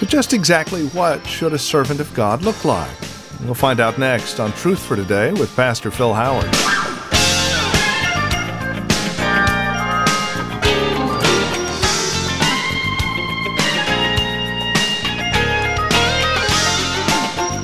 So, just exactly what should a servant of God look like? We'll find out next on Truth for Today with Pastor Phil Howard.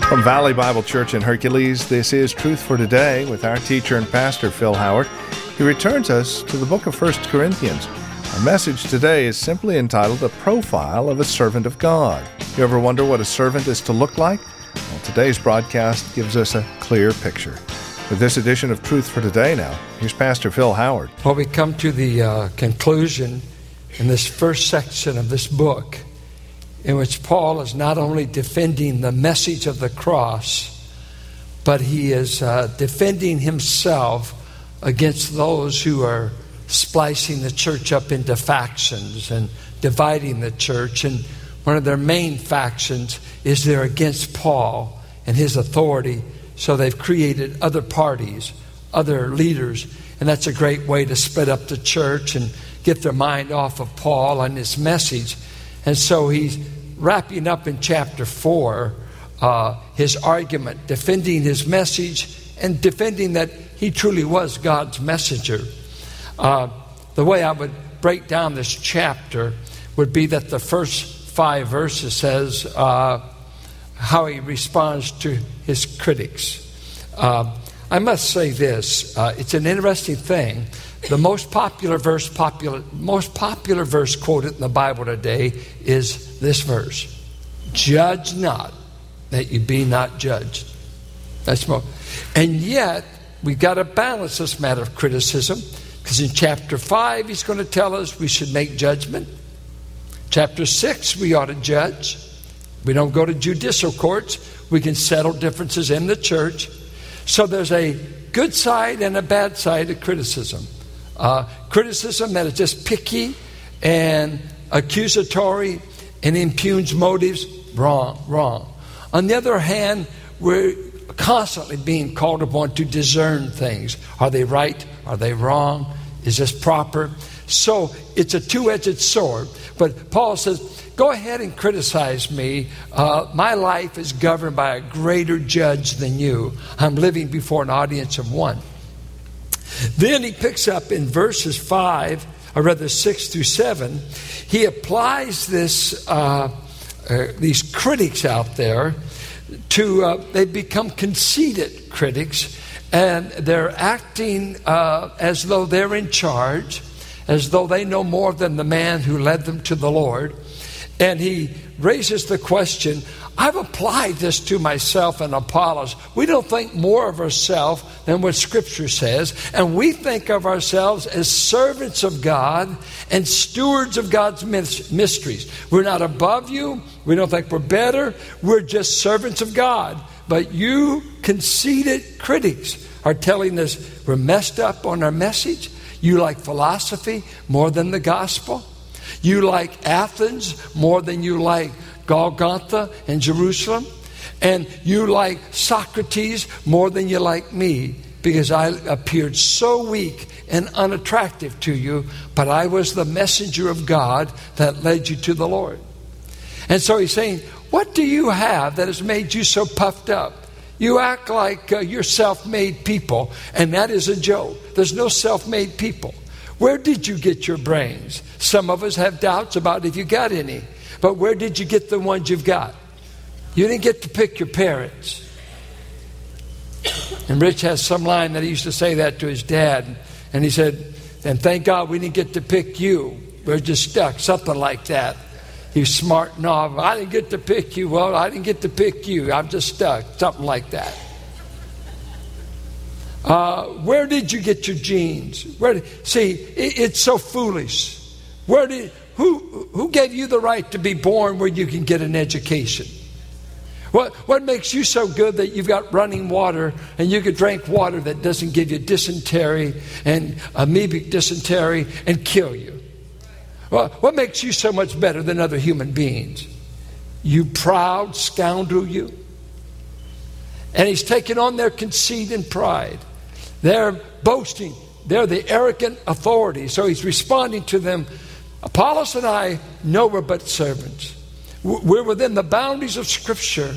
From Valley Bible Church in Hercules, this is Truth for Today with our teacher and pastor, Phil Howard. He returns us to the book of 1 Corinthians. Our message today is simply entitled A Profile of a Servant of God. You ever wonder what a servant is to look like? Well, today's broadcast gives us a clear picture. With this edition of Truth for Today now, here's Pastor Phil Howard. Well, we come to the uh, conclusion in this first section of this book in which Paul is not only defending the message of the cross, but he is uh, defending himself against those who are splicing the church up into factions and dividing the church. And one of their main factions is they're against Paul and his authority. So they've created other parties, other leaders. And that's a great way to split up the church and get their mind off of Paul and his message. And so he's wrapping up in chapter 4 uh, his argument, defending his message and defending that he truly was God's messenger. Uh, the way I would break down this chapter would be that the first five verses says uh, how he responds to his critics. Uh, I must say this: uh, it's an interesting thing. The most popular verse, popular, most popular verse quoted in the Bible today is this verse: "Judge not, that you be not judged." That's more. And yet, we've got to balance this matter of criticism because in chapter 5, he's going to tell us we should make judgment. Chapter 6, we ought to judge. We don't go to judicial courts, we can settle differences in the church. So there's a good side and a bad side of criticism. Uh, criticism that is just picky and accusatory and impugns motives, wrong, wrong. On the other hand, we're constantly being called upon to discern things. Are they right? Are they wrong? Is this proper? So it's a two edged sword. But Paul says, Go ahead and criticize me. Uh, my life is governed by a greater judge than you. I'm living before an audience of one. Then he picks up in verses 5, or rather 6 through 7, he applies this, uh, uh, these critics out there to, uh, they become conceited critics, and they're acting uh, as though they're in charge, as though they know more than the man who led them to the Lord. And he raises the question I've applied this to myself and Apollos. We don't think more of ourselves than what Scripture says, and we think of ourselves as servants of God and stewards of God's mysteries. We're not above you, we don't think we're better, we're just servants of God. But you conceited critics are telling us we're messed up on our message. You like philosophy more than the gospel. You like Athens more than you like Golgotha and Jerusalem. And you like Socrates more than you like me because I appeared so weak and unattractive to you, but I was the messenger of God that led you to the Lord. And so he's saying, What do you have that has made you so puffed up? You act like uh, you're self made people, and that is a joke. There's no self made people. Where did you get your brains? Some of us have doubts about if you got any. But where did you get the ones you've got? You didn't get to pick your parents. And Rich has some line that he used to say that to his dad. And he said, And thank God we didn't get to pick you. We're just stuck. Something like that. He's smart enough. I didn't get to pick you. Well, I didn't get to pick you. I'm just stuck. Something like that. Uh, where did you get your genes? Where did, see, it, it's so foolish. Where did, who, who gave you the right to be born where you can get an education? What, what makes you so good that you've got running water and you could drink water that doesn't give you dysentery and amoebic dysentery and kill you? Well, what makes you so much better than other human beings? You proud scoundrel, you. And he's taken on their conceit and pride. They're boasting. They're the arrogant authority. So he's responding to them Apollos and I know we're but servants. We're within the boundaries of Scripture.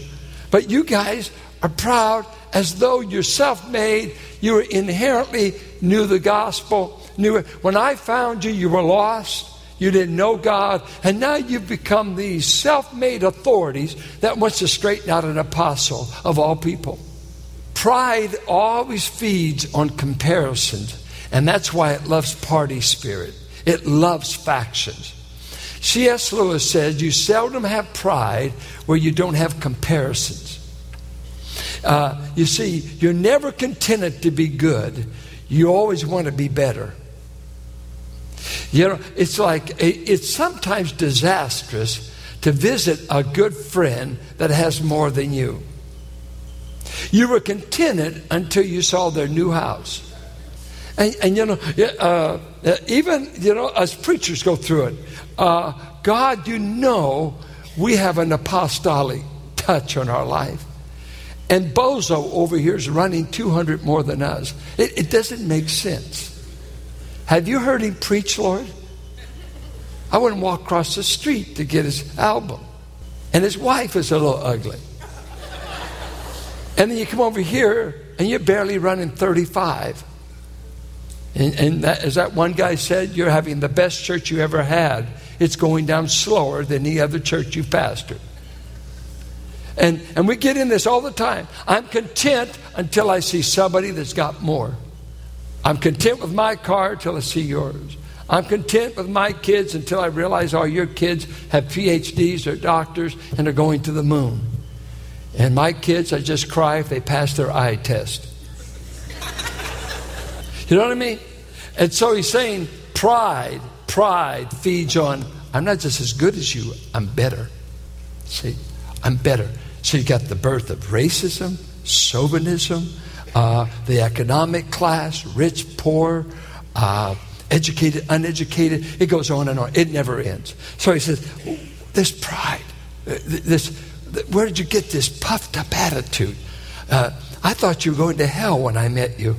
But you guys are proud as though you're self made, you inherently knew the gospel. Knew When I found you, you were lost. You didn't know God, and now you've become these self made authorities that wants to straighten out an apostle of all people. Pride always feeds on comparisons, and that's why it loves party spirit. It loves factions. C.S. Lewis says, You seldom have pride where you don't have comparisons. Uh, you see, you're never contented to be good, you always want to be better. You know, it's like, it's sometimes disastrous to visit a good friend that has more than you. You were contented until you saw their new house. And, and you know, uh, uh, even, you know, as preachers go through it, uh, God, you know, we have an apostolic touch on our life. And Bozo over here is running 200 more than us. It, it doesn't make sense. Have you heard him preach, Lord? I wouldn't walk across the street to get his album. And his wife is a little ugly. And then you come over here and you're barely running 35. And, and that, as that one guy said, you're having the best church you ever had. It's going down slower than any other church you've pastored. And, and we get in this all the time. I'm content until I see somebody that's got more. I'm content with my car until I see yours. I'm content with my kids until I realize all your kids have PhDs or doctors and are going to the moon. And my kids, I just cry if they pass their eye test. You know what I mean? And so he's saying pride, pride feeds on, I'm not just as good as you, I'm better. See, I'm better. So you got the birth of racism, chauvinism, uh, the economic class, rich, poor, uh, educated, uneducated. It goes on and on. It never ends. So he says, this pride, this, where did you get this puffed up attitude? Uh, I thought you were going to hell when I met you.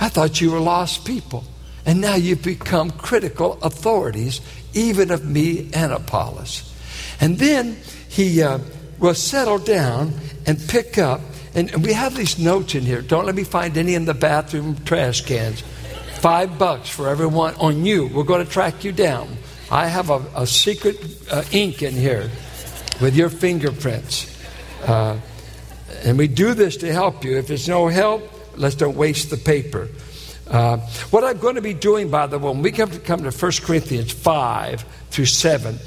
I thought you were lost people. And now you've become critical authorities, even of me and Apollos. And then he uh, will settle down and pick up. And we have these notes in here. Don't let me find any in the bathroom trash cans. Five bucks for everyone on you. We're going to track you down. I have a, a secret uh, ink in here with your fingerprints. Uh, and we do this to help you. If it's no help, let's don't waste the paper. Uh, what I'm going to be doing, by the way, when we come to come to 1 Corinthians 5 through 7,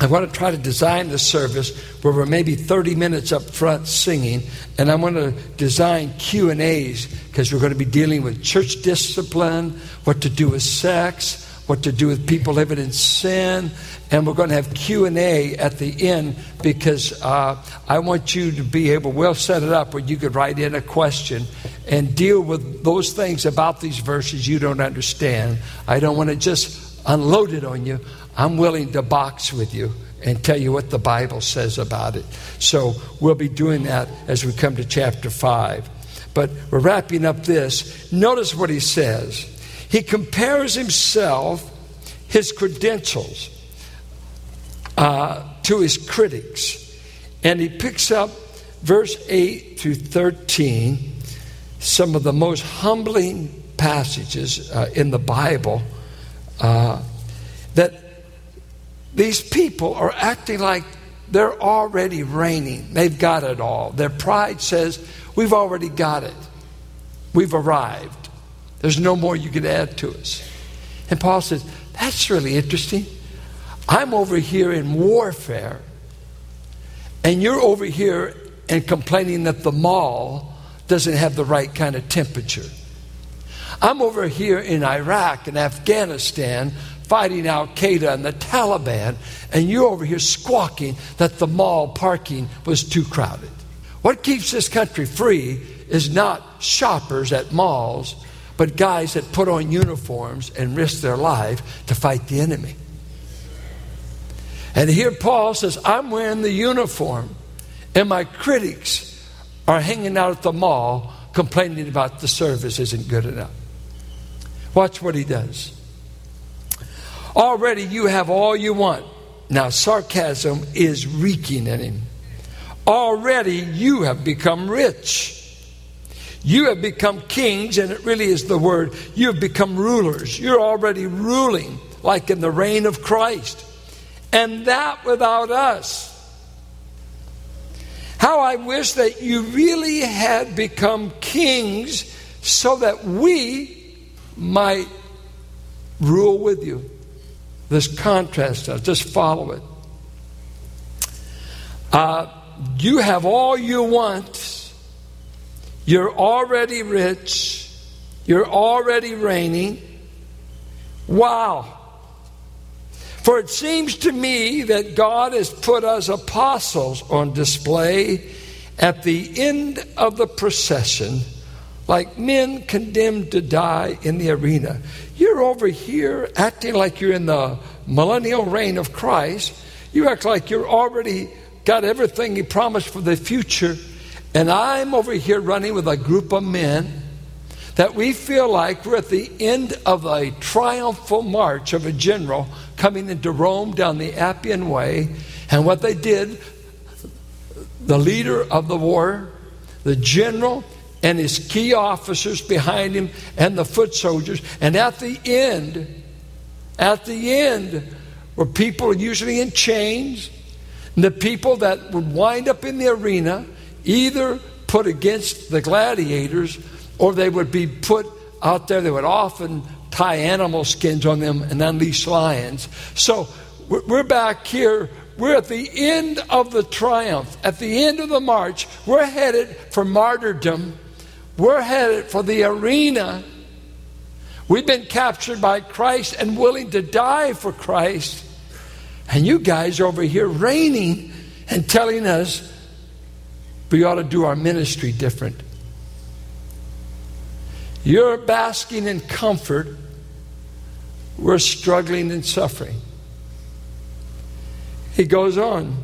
I want to try to design the service where we're maybe 30 minutes up front singing, and I'm going to design Q and A's because we're going to be dealing with church discipline, what to do with sex, what to do with people living in sin, and we're going to have Q and A at the end because uh, I want you to be able. We'll set it up where you could write in a question and deal with those things about these verses you don't understand. I don't want to just unload it on you. I'm willing to box with you and tell you what the Bible says about it. So we'll be doing that as we come to chapter 5. But we're wrapping up this. Notice what he says. He compares himself, his credentials, uh, to his critics. And he picks up verse 8 through 13, some of the most humbling passages uh, in the Bible. Uh, that these people are acting like they're already reigning. They've got it all. Their pride says, We've already got it. We've arrived. There's no more you can add to us. And Paul says, That's really interesting. I'm over here in warfare, and you're over here and complaining that the mall doesn't have the right kind of temperature. I'm over here in Iraq and Afghanistan fighting Al Qaeda and the Taliban, and you're over here squawking that the mall parking was too crowded. What keeps this country free is not shoppers at malls, but guys that put on uniforms and risk their life to fight the enemy. And here Paul says, I'm wearing the uniform, and my critics are hanging out at the mall complaining about the service isn't good enough. Watch what he does. Already you have all you want. now sarcasm is reeking in him. Already you have become rich. You have become kings, and it really is the word. You have become rulers. You're already ruling, like in the reign of Christ. And that without us. How I wish that you really had become kings so that we might rule with you. This contrast, just follow it. Uh, you have all you want. You're already rich. You're already reigning. Wow. For it seems to me that God has put us apostles on display at the end of the procession, like men condemned to die in the arena. You're over here acting like you're in the millennial reign of Christ. You act like you're already got everything He promised for the future. And I'm over here running with a group of men that we feel like we're at the end of a triumphal march of a general coming into Rome down the Appian Way. And what they did, the leader of the war, the general, and his key officers behind him, and the foot soldiers. And at the end, at the end, were people usually in chains, the people that would wind up in the arena either put against the gladiators or they would be put out there. They would often tie animal skins on them and unleash lions. So we're back here. We're at the end of the triumph, at the end of the march. We're headed for martyrdom. We're headed for the arena. We've been captured by Christ and willing to die for Christ. And you guys over here reigning and telling us we ought to do our ministry different. You're basking in comfort. We're struggling and suffering. He goes on.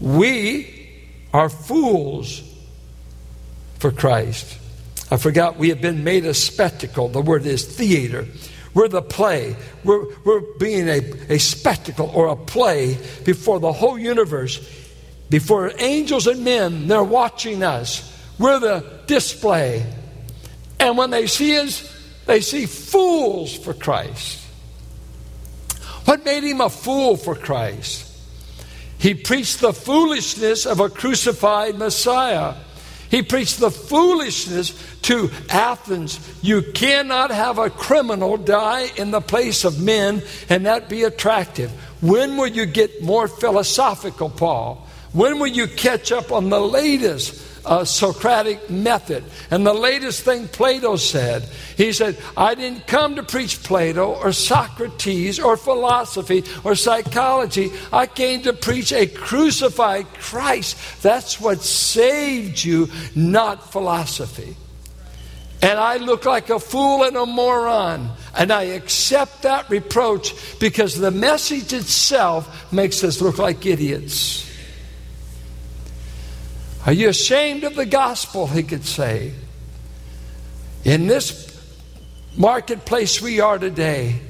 We are fools for Christ. I forgot we have been made a spectacle. The word is theater. We're the play. We're, we're being a, a spectacle or a play before the whole universe, before angels and men. They're watching us. We're the display. And when they see us, they see fools for Christ. What made him a fool for Christ? He preached the foolishness of a crucified Messiah. He preached the foolishness to Athens. You cannot have a criminal die in the place of men and that be attractive. When will you get more philosophical, Paul? When will you catch up on the latest uh, Socratic method. And the latest thing Plato said, he said, I didn't come to preach Plato or Socrates or philosophy or psychology. I came to preach a crucified Christ. That's what saved you, not philosophy. And I look like a fool and a moron. And I accept that reproach because the message itself makes us look like idiots. Are you ashamed of the gospel? He could say. In this marketplace we are today,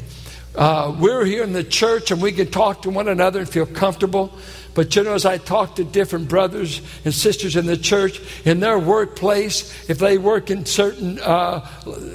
uh, we're here in the church and we can talk to one another and feel comfortable. But you know, as I talk to different brothers and sisters in the church, in their workplace, if they work in certain uh,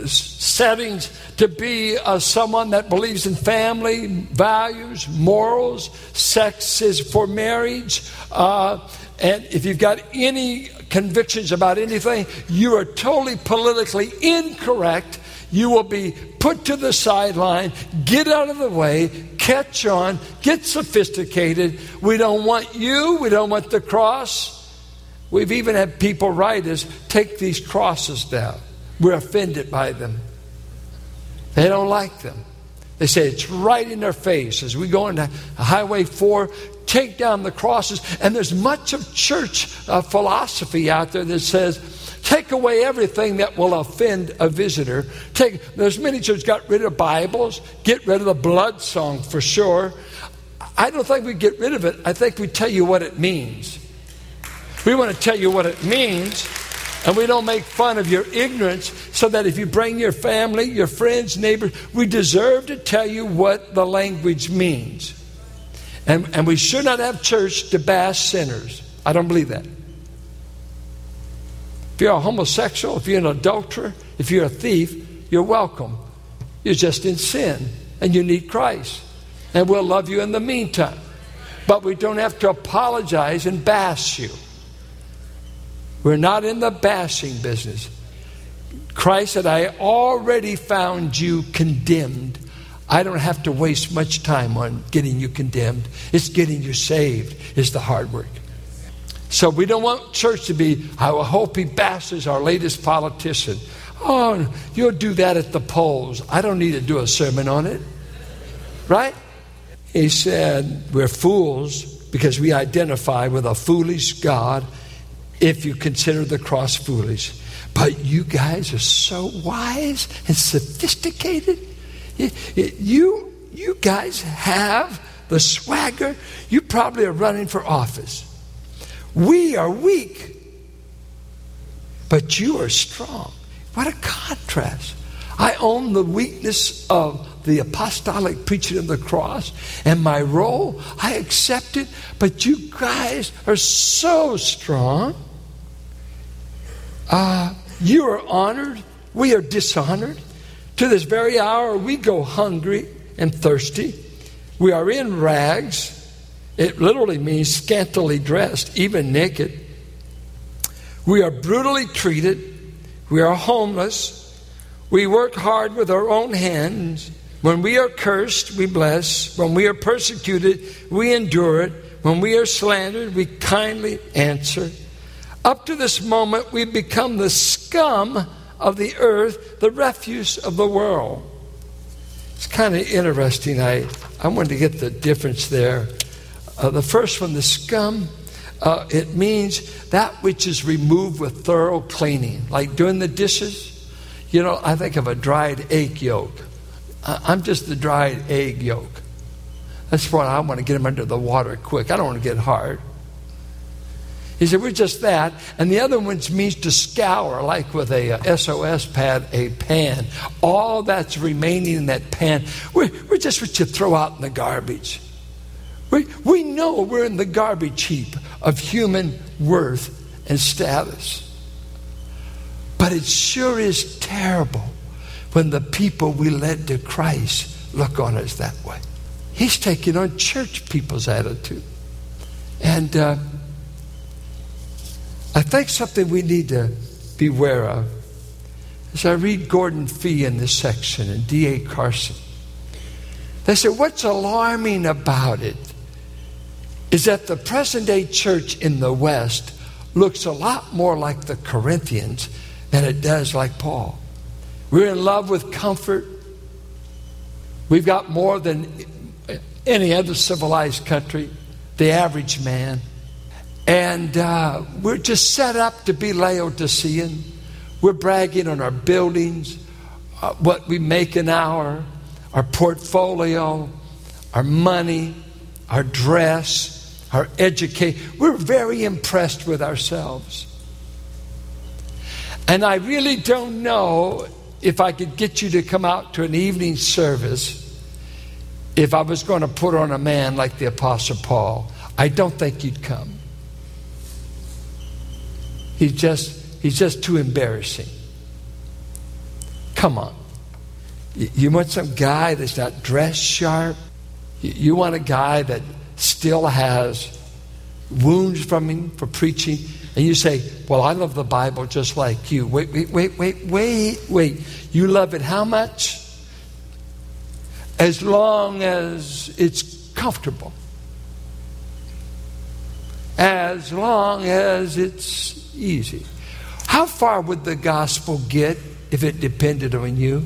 settings, to be uh, someone that believes in family values, morals, sex is for marriage, uh, and if you've got any convictions about anything, you are totally politically incorrect. You will be put to the sideline, get out of the way, catch on, get sophisticated. We don't want you, we don't want the cross. We've even had people write us take these crosses down. We're offended by them. They don't like them. They say it's right in their face as we go into Highway 4 take down the crosses. And there's much of church uh, philosophy out there that says, take away everything that will offend a visitor. Take, there's many churches got rid of Bibles, get rid of the blood song for sure. I don't think we get rid of it. I think we tell you what it means. We want to tell you what it means. And we don't make fun of your ignorance so that if you bring your family, your friends, neighbors, we deserve to tell you what the language means. And, and we should not have church to bash sinners. I don't believe that. If you're a homosexual, if you're an adulterer, if you're a thief, you're welcome. You're just in sin and you need Christ. And we'll love you in the meantime. But we don't have to apologize and bash you. We're not in the bashing business. Christ said, I already found you condemned. I don't have to waste much time on getting you condemned. It's getting you saved, is the hard work. So we don't want church to be, I will hope he bashes our latest politician. Oh, you'll do that at the polls. I don't need to do a sermon on it. Right? He said, We're fools because we identify with a foolish God if you consider the cross foolish. But you guys are so wise and sophisticated. You, you guys have the swagger. You probably are running for office. We are weak, but you are strong. What a contrast. I own the weakness of the apostolic preaching of the cross and my role. I accept it, but you guys are so strong. Uh, you are honored. We are dishonored. To this very hour, we go hungry and thirsty. We are in rags. It literally means scantily dressed, even naked. We are brutally treated. We are homeless. We work hard with our own hands. When we are cursed, we bless. When we are persecuted, we endure it. When we are slandered, we kindly answer. Up to this moment, we've become the scum of the earth, the refuse of the world. It's kind of interesting. I, I wanted to get the difference there. Uh, the first one, the scum, uh, it means that which is removed with thorough cleaning, like doing the dishes. You know, I think of a dried egg yolk. Uh, I'm just the dried egg yolk. That's what I want to get them under the water quick. I don't want to get hard. He said, We're just that. And the other one means to scour, like with a, a SOS pad, a pan. All that's remaining in that pan, we're, we're just what you throw out in the garbage. We, we know we're in the garbage heap of human worth and status. But it sure is terrible when the people we led to Christ look on us that way. He's taking on church people's attitude. And uh, I think something we need to beware of as I read Gordon Fee in this section and D.A. Carson. They said, What's alarming about it is that the present day church in the West looks a lot more like the Corinthians than it does like Paul. We're in love with comfort. We've got more than any other civilized country, the average man. And uh, we're just set up to be Laodicean. We're bragging on our buildings, uh, what we make an hour, our portfolio, our money, our dress, our education. We're very impressed with ourselves. And I really don't know if I could get you to come out to an evening service if I was going to put on a man like the Apostle Paul. I don't think you'd come. He's just, he's just too embarrassing. Come on. You want some guy that's not dressed sharp? You want a guy that still has wounds from him for preaching? And you say, Well, I love the Bible just like you. Wait, wait, wait, wait, wait, wait. You love it how much? As long as it's comfortable. As long as it's easy. How far would the gospel get if it depended on you?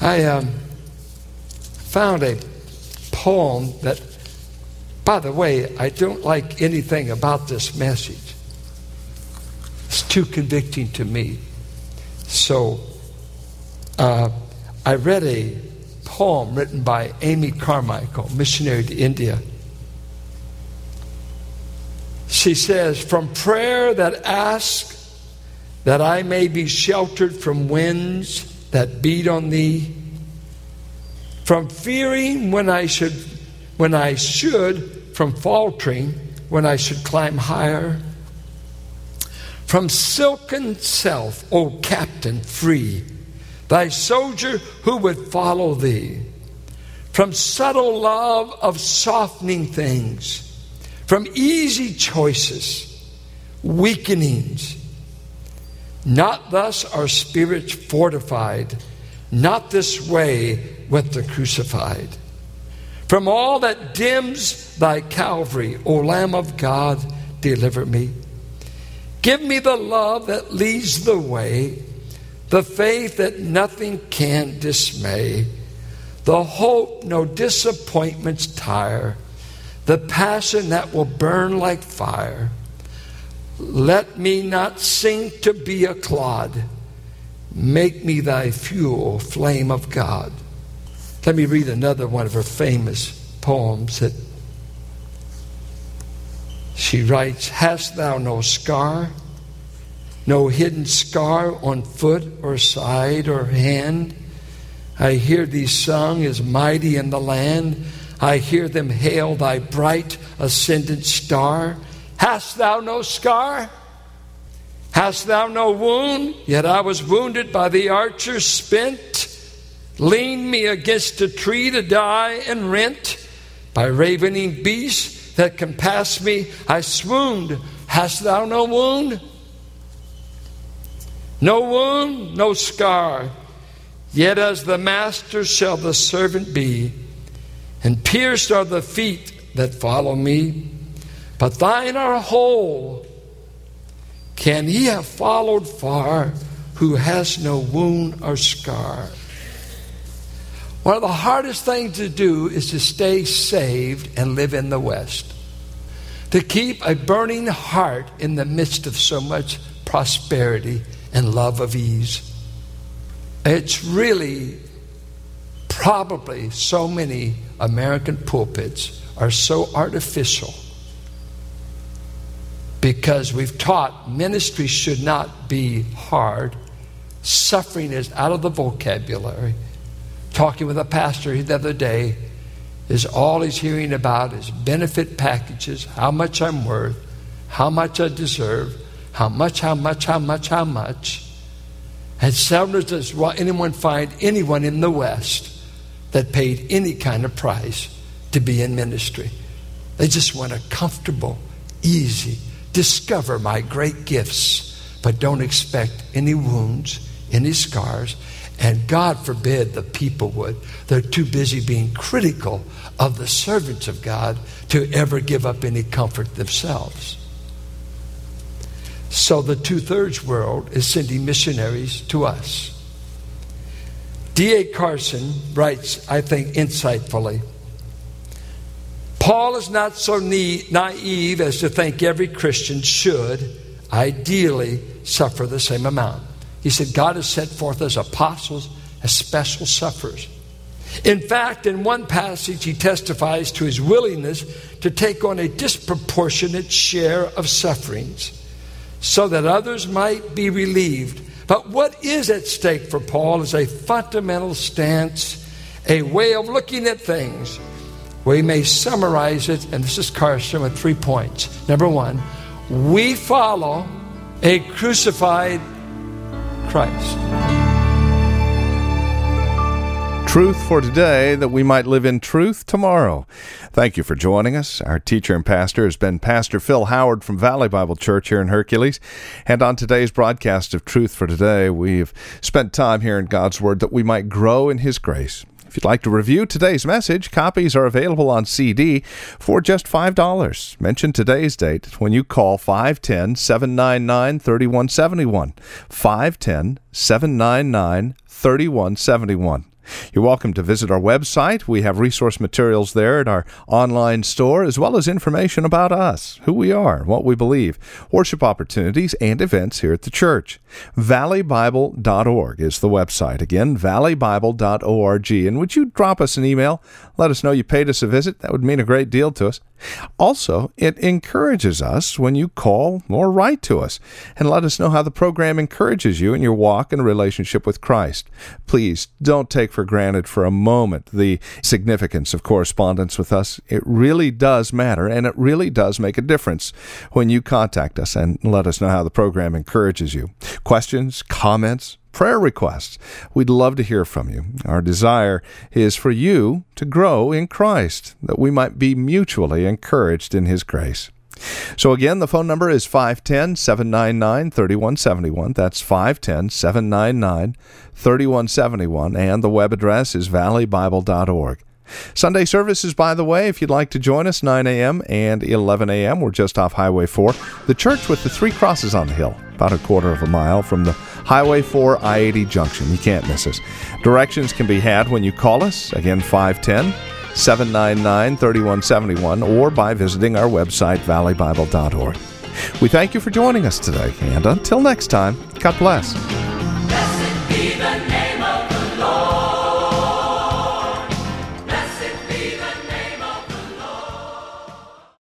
I um, found a poem that, by the way, I don't like anything about this message. It's too convicting to me. So uh, I read a poem written by Amy Carmichael, missionary to India. She says, From prayer that asks that I may be sheltered from winds that beat on thee, from fearing when I should when I should, from faltering, when I should climb higher. From silken self, O captain, free, thy soldier who would follow thee. From subtle love of softening things, from easy choices, weakenings. Not thus are spirits fortified, not this way with the crucified. From all that dims thy Calvary, O Lamb of God, deliver me. Give me the love that leads the way, the faith that nothing can dismay, the hope no disappointments tire, the passion that will burn like fire. Let me not sink to be a clod. Make me thy fuel, flame of God. Let me read another one of her famous poems that she writes Hast thou no scar, no hidden scar on foot or side or hand? I hear thee sung as mighty in the land. I hear them hail thy bright ascendant star. Hast thou no scar? Hast thou no wound? Yet I was wounded by the archer's spent. Lean me against a tree to die and rent by ravening beasts that compass me. I swooned. Hast thou no wound? No wound, no scar. Yet as the master shall the servant be, and pierced are the feet that follow me. But thine are whole. Can he have followed far who has no wound or scar? One of the hardest things to do is to stay saved and live in the West. To keep a burning heart in the midst of so much prosperity and love of ease. It's really probably so many American pulpits are so artificial because we've taught ministry should not be hard. Suffering is out of the vocabulary talking with a pastor the other day is all he's hearing about is benefit packages, how much I'm worth, how much I deserve, how much, how much, how much, how much. And seldom does anyone find anyone in the West that paid any kind of price to be in ministry. They just want a comfortable, easy, discover my great gifts, but don't expect any wounds, any scars, and God forbid the people would. They're too busy being critical of the servants of God to ever give up any comfort themselves. So the two thirds world is sending missionaries to us. D.A. Carson writes, I think, insightfully Paul is not so naive as to think every Christian should, ideally, suffer the same amount. He said, God has set forth as apostles as special sufferers. In fact, in one passage, he testifies to his willingness to take on a disproportionate share of sufferings so that others might be relieved. But what is at stake for Paul is a fundamental stance, a way of looking at things. We may summarize it, and this is Carson with three points. Number one, we follow a crucified Christ. Truth for today that we might live in truth tomorrow. Thank you for joining us. Our teacher and pastor has been Pastor Phil Howard from Valley Bible Church here in Hercules. And on today's broadcast of Truth for Today, we've spent time here in God's Word that we might grow in His grace. If you'd like to review today's message, copies are available on CD for just $5. Mention today's date when you call 510 799 3171. 510 799 3171. You're welcome to visit our website. We have resource materials there at our online store, as well as information about us, who we are, what we believe, worship opportunities, and events here at the church. ValleyBible.org is the website. Again, ValleyBible.org. And would you drop us an email? Let us know you paid us a visit. That would mean a great deal to us. Also, it encourages us when you call or write to us and let us know how the program encourages you in your walk and relationship with Christ. Please don't take for granted for a moment the significance of correspondence with us. It really does matter and it really does make a difference when you contact us and let us know how the program encourages you. Questions, comments, prayer requests. We'd love to hear from you. Our desire is for you to grow in Christ, that we might be mutually encouraged in His grace. So again, the phone number is 510 799 3171. That's 510 799 3171. And the web address is valleybible.org. Sunday services, by the way, if you'd like to join us, 9 a.m. and 11 a.m. We're just off Highway 4. The church with the three crosses on the hill, about a quarter of a mile from the Highway 4 I 80 junction. You can't miss us. Directions can be had when you call us, again, 510 799 3171, or by visiting our website, valleybible.org. We thank you for joining us today, and until next time, God bless.